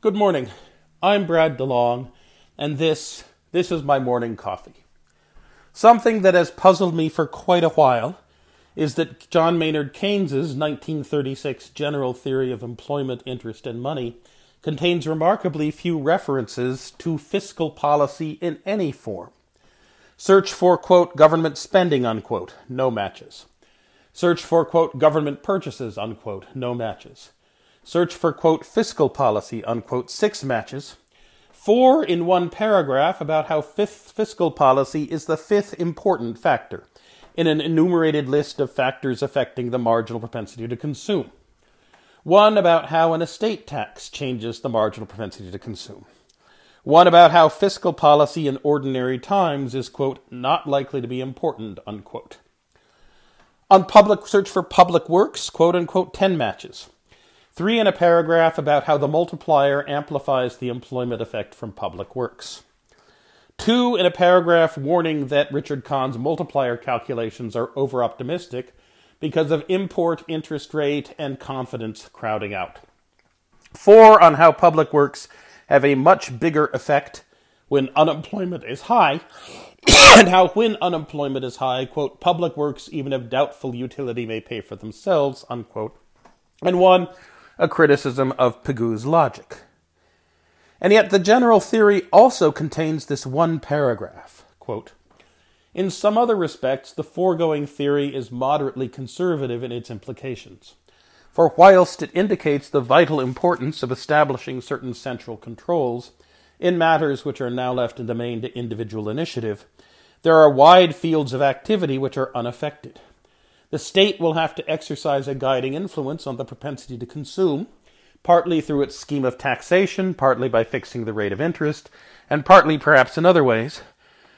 Good morning. I'm Brad DeLong, and this this is my morning coffee. Something that has puzzled me for quite a while is that John Maynard Keynes's 1936 General Theory of Employment, Interest and Money contains remarkably few references to fiscal policy in any form. Search for quote government spending unquote, no matches. Search for quote government purchases unquote, no matches. Search for, quote, fiscal policy, unquote, six matches. Four in one paragraph about how fifth fiscal policy is the fifth important factor in an enumerated list of factors affecting the marginal propensity to consume. One about how an estate tax changes the marginal propensity to consume. One about how fiscal policy in ordinary times is, quote, not likely to be important, unquote. On public search for public works, quote unquote, 10 matches. Three in a paragraph about how the multiplier amplifies the employment effect from public works. Two in a paragraph warning that Richard Kahn's multiplier calculations are over optimistic because of import interest rate and confidence crowding out. Four on how public works have a much bigger effect when unemployment is high, and how when unemployment is high, quote, public works, even of doubtful utility, may pay for themselves, unquote. And one a criticism of Pigou's logic. And yet the general theory also contains this one paragraph quote, In some other respects, the foregoing theory is moderately conservative in its implications. For whilst it indicates the vital importance of establishing certain central controls in matters which are now left in the domain to individual initiative, there are wide fields of activity which are unaffected. The state will have to exercise a guiding influence on the propensity to consume, partly through its scheme of taxation, partly by fixing the rate of interest, and partly perhaps in other ways.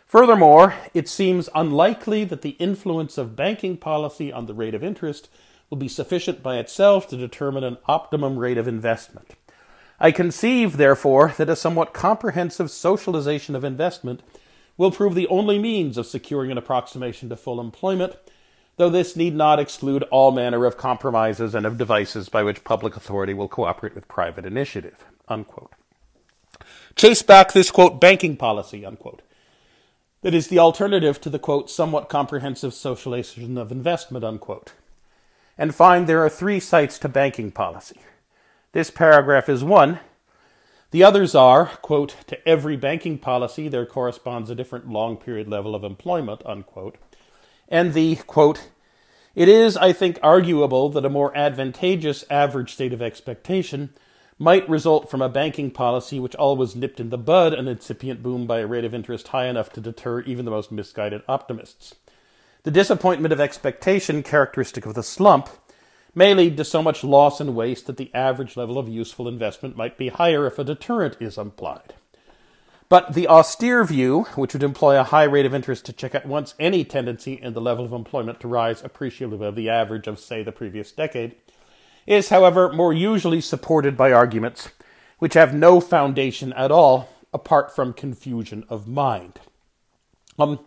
Furthermore, it seems unlikely that the influence of banking policy on the rate of interest will be sufficient by itself to determine an optimum rate of investment. I conceive, therefore, that a somewhat comprehensive socialization of investment will prove the only means of securing an approximation to full employment though this need not exclude all manner of compromises and of devices by which public authority will cooperate with private initiative. Unquote. Chase back this quote banking policy, unquote. That is the alternative to the quote somewhat comprehensive socialization of investment, unquote. And find there are three cites to banking policy. This paragraph is one. The others are, quote, to every banking policy there corresponds a different long period level of employment, unquote and the quote, it is, I think, arguable that a more advantageous average state of expectation might result from a banking policy which always nipped in the bud an incipient boom by a rate of interest high enough to deter even the most misguided optimists. The disappointment of expectation characteristic of the slump may lead to so much loss and waste that the average level of useful investment might be higher if a deterrent is applied. But the austere view, which would employ a high rate of interest to check at once any tendency in the level of employment to rise appreciably above the average of, say, the previous decade, is, however, more usually supported by arguments which have no foundation at all apart from confusion of mind. Um,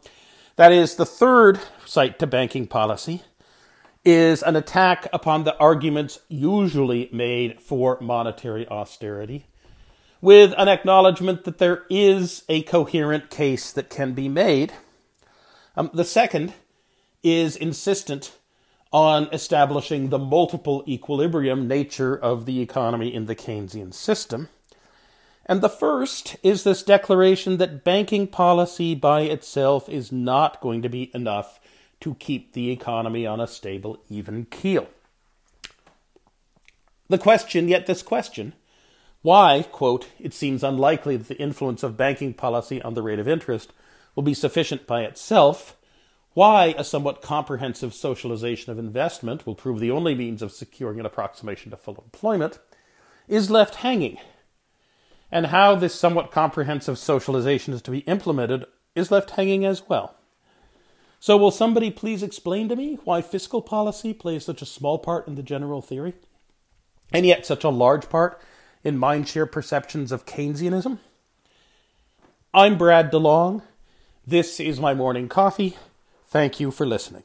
that is, the third cite to banking policy is an attack upon the arguments usually made for monetary austerity with an acknowledgement that there is a coherent case that can be made. Um, the second is insistent on establishing the multiple equilibrium nature of the economy in the Keynesian system. And the first is this declaration that banking policy by itself is not going to be enough to keep the economy on a stable, even keel. The question, yet this question, why, quote, it seems unlikely that the influence of banking policy on the rate of interest will be sufficient by itself, why a somewhat comprehensive socialization of investment will prove the only means of securing an approximation to full employment, is left hanging. And how this somewhat comprehensive socialization is to be implemented is left hanging as well. So, will somebody please explain to me why fiscal policy plays such a small part in the general theory, and yet such a large part in mindshare perceptions of Keynesianism. I'm Brad DeLong. This is my morning coffee. Thank you for listening.